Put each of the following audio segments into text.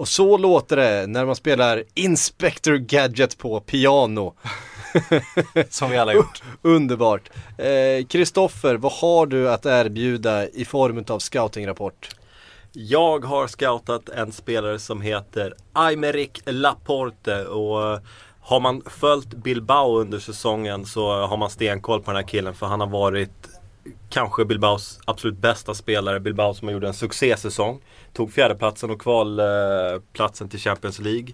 Och så låter det när man spelar Inspector Gadget på piano. Som vi alla gjort. Underbart. Kristoffer, eh, vad har du att erbjuda i form av scoutingrapport? Jag har scoutat en spelare som heter Aymeric Laporte och har man följt Bilbao under säsongen så har man stenkoll på den här killen för han har varit kanske Bilbaos absolut bästa spelare. Bilbao som har gjort en succésäsong. Tog fjärdeplatsen och kvalplatsen till Champions League.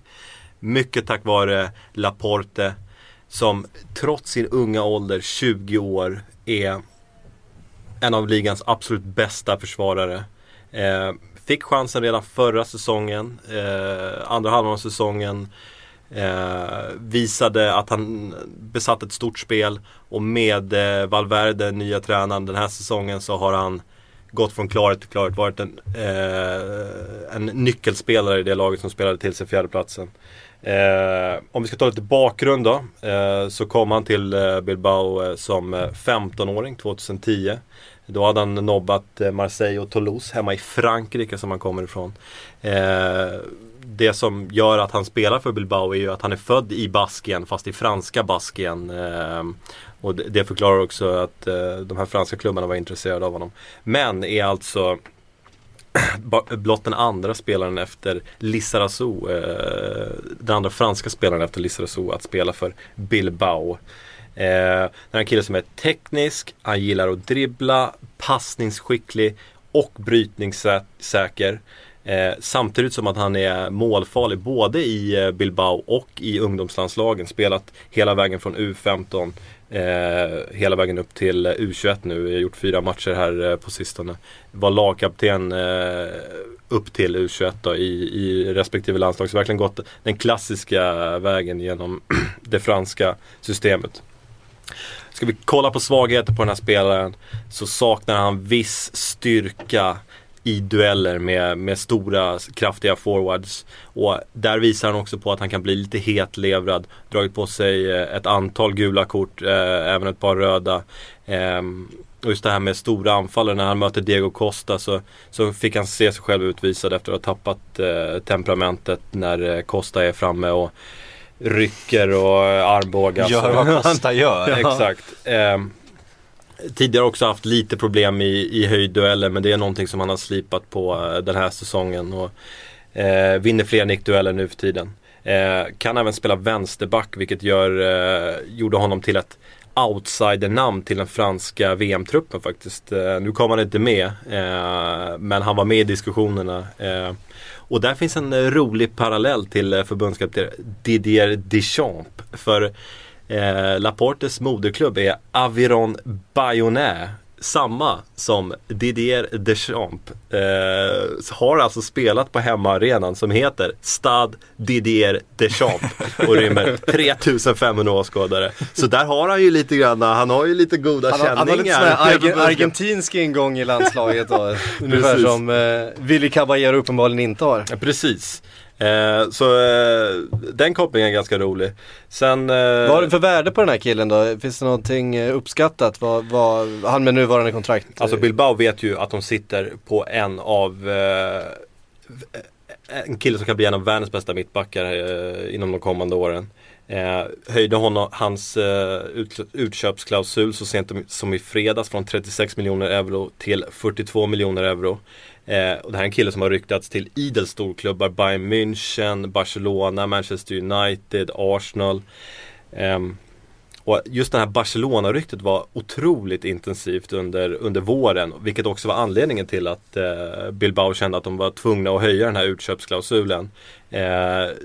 Mycket tack vare Laporte som trots sin unga ålder, 20 år, är en av ligans absolut bästa försvarare. Eh, fick chansen redan förra säsongen, eh, andra halvan av säsongen. Eh, visade att han besatt ett stort spel och med eh, Valverde, nya tränaren, den här säsongen så har han gått från klarhet till klarhet. Varit en, eh, en nyckelspelare i det laget som spelade till sig fjärdeplatsen. Eh, om vi ska ta lite bakgrund då. Eh, så kom han till eh, Bilbao eh, som eh, 15-åring 2010. Då hade han nobbat eh, Marseille och Toulouse hemma i Frankrike som han kommer ifrån eh, det som gör att han spelar för Bilbao är ju att han är född i Baskien fast i franska Baskien. Eh, och det förklarar också att eh, de här franska klubbarna var intresserade av honom. Men är alltså blott den andra spelaren efter Lissarazu, eh, den andra franska spelaren efter Lissarazu att spela för Bilbao. Eh, det är en kille som är teknisk, han gillar att dribbla, passningsskicklig och brytningssäker. Eh, samtidigt som att han är målfarlig både i eh, Bilbao och i ungdomslandslagen. Spelat hela vägen från U15 eh, hela vägen upp till eh, U21 nu. Jag har gjort fyra matcher här eh, på sistone. Var lagkapten eh, upp till U21 då, i, i respektive landslag. Så verkligen gått den klassiska vägen genom det franska systemet. Ska vi kolla på svagheter på den här spelaren så saknar han viss styrka i dueller med, med stora kraftiga forwards. Och där visar han också på att han kan bli lite hetlevrad. Dragit på sig eh, ett antal gula kort, eh, även ett par röda. Eh, och just det här med stora anfallare när han möter Diego Costa så, så fick han se sig själv utvisad efter att ha tappat eh, temperamentet när eh, Costa är framme och rycker och armbågar. Gör vad Costa gör. Exakt. Eh, Tidigare också haft lite problem i, i höjddueller men det är någonting som han har slipat på eh, den här säsongen. Och, eh, vinner fler nickdueller nu för tiden. Eh, kan även spela vänsterback vilket gör, eh, gjorde honom till ett outsidernamn till den franska VM-truppen faktiskt. Eh, nu kom han inte med eh, men han var med i diskussionerna och där finns en eh, rolig parallell till eh, förbundskapten Didier Deschamps. För Eh, Laportes moderklubb är Aviron Bayonnais. Samma som Didier Deschamps. Eh, har alltså spelat på hemmaarenan som heter Stad Didier Deschamps. Och rymmer 3500 åskådare. Så där har han ju lite grann, han har ju lite goda han känningar. Han har lite arg argentinsk ingång i landslaget då. Ungefär som eh, Willy Caballero uppenbarligen inte har. Ja, precis. Eh, så eh, den kopplingen är ganska rolig. Sen, eh, vad har du för värde på den här killen då? Finns det någonting eh, uppskattat? Vad, vad, han med nuvarande kontrakt? Alltså Bilbao vet ju att de sitter på en av eh, en kille som kan bli en av världens bästa mittbackar eh, inom de kommande åren. Eh, höjde honom, hans eh, ut, utköpsklausul så sent som i fredags från 36 miljoner euro till 42 miljoner euro. Eh, och det här är en kille som har ryktats till idel storklubbar. Bayern München, Barcelona, Manchester United, Arsenal. Eh, och just det här Barcelona-ryktet var otroligt intensivt under, under våren. Vilket också var anledningen till att eh, Bilbao kände att de var tvungna att höja den här utköpsklausulen. Eh,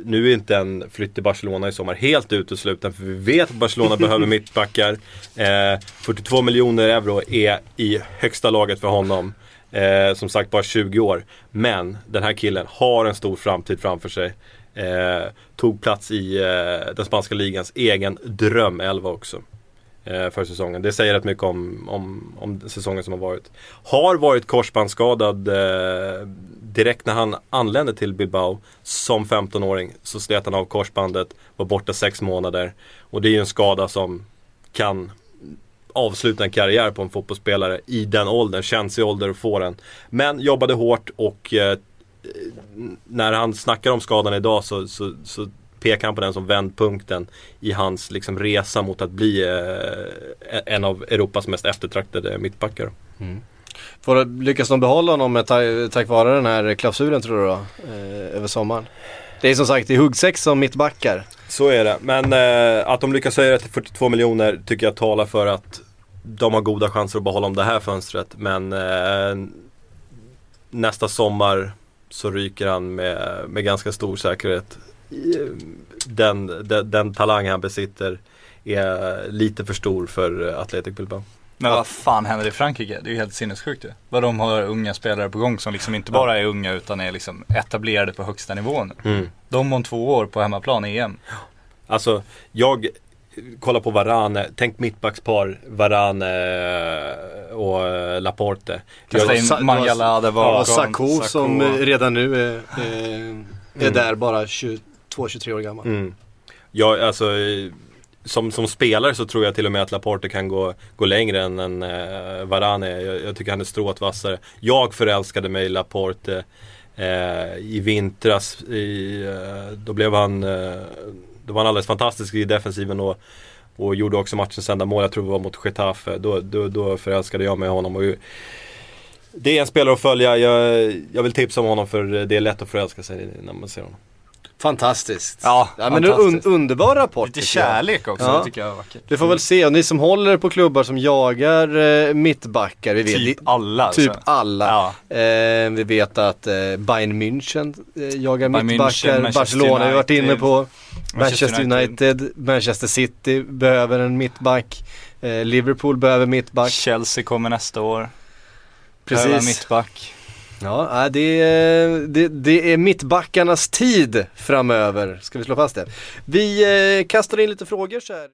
nu är inte en flytt till Barcelona i sommar helt utesluten för vi vet att Barcelona behöver mittbackar. Eh, 42 miljoner euro är i högsta laget för honom. Eh, som sagt bara 20 år. Men den här killen har en stor framtid framför sig. Eh, tog plats i eh, den spanska ligans egen drömelva också. Eh, för säsongen. Det säger rätt mycket om, om, om säsongen som har varit. Har varit korsbandsskadad eh, direkt när han anlände till Bilbao som 15-åring. Så slet han av korsbandet, var borta sex månader. Och det är ju en skada som kan avsluta en karriär på en fotbollsspelare i den åldern, känslig ålder att få den. Men jobbade hårt och eh, när han snackar om skadan idag så, så, så pekar han på den som vändpunkten i hans liksom, resa mot att bli eh, en av Europas mest eftertraktade mittbackar. Mm. Får, lyckas de behålla honom tack vare den här klausulen tror du då? Eh, över sommaren? Det är som sagt i huggsex som mittbackar. Så är det, men eh, att de lyckas höja det till 42 miljoner tycker jag talar för att de har goda chanser att behålla om det här fönstret. Men eh, nästa sommar så ryker han med, med ganska stor säkerhet. Den, den, den talang han besitter är lite för stor för Athletic Bilbao. Men vad fan händer i Frankrike? Det är ju helt sinnessjukt ju. Vad de har unga spelare på gång som liksom inte bara är unga utan är liksom etablerade på högsta nivå nu. Mm. De om två år på hemmaplan i EM. Alltså, jag kollar på Varane, tänk mittbackspar Varane och eh, Laporte. Kasta in Mangalade bakom. Ja, Sakho som redan nu är, är, är mm. där bara 22-23 år gammal. Mm. Ja, alltså som, som spelare så tror jag till och med att Laporte kan gå, gå längre än, än uh, Varane. Jag, jag, tycker han är strået vassare. Jag förälskade mig i Laporte uh, i vintras. I, uh, då blev han, uh, då var han alldeles fantastisk i defensiven och, och gjorde också matchens enda mål. Jag tror det var mot Getafe. Då, då, då förälskade jag mig i honom. Och, det är en spelare att följa. Jag, jag vill tipsa om honom för det är lätt att förälska sig när man ser honom. Fantastiskt. Ja, ja men un underbar rapport Lite kärlek också, ja. tycker jag är vackert. Vi får väl se, och ni som håller på klubbar som jagar eh, mittbackar, vi vet Typ alla. Typ alltså. alla. Ja. Eh, vi vet att eh, Bayern München eh, jagar Bayern mittbackar, München, Barcelona har vi varit inne på. Manchester United, Manchester City behöver en mittback. Eh, Liverpool behöver mittback. Chelsea kommer nästa år. Precis. Behöver mittback. Ja, det är, det, det är mittbackarnas tid framöver, ska vi slå fast det. Vi eh, kastar in lite frågor så här.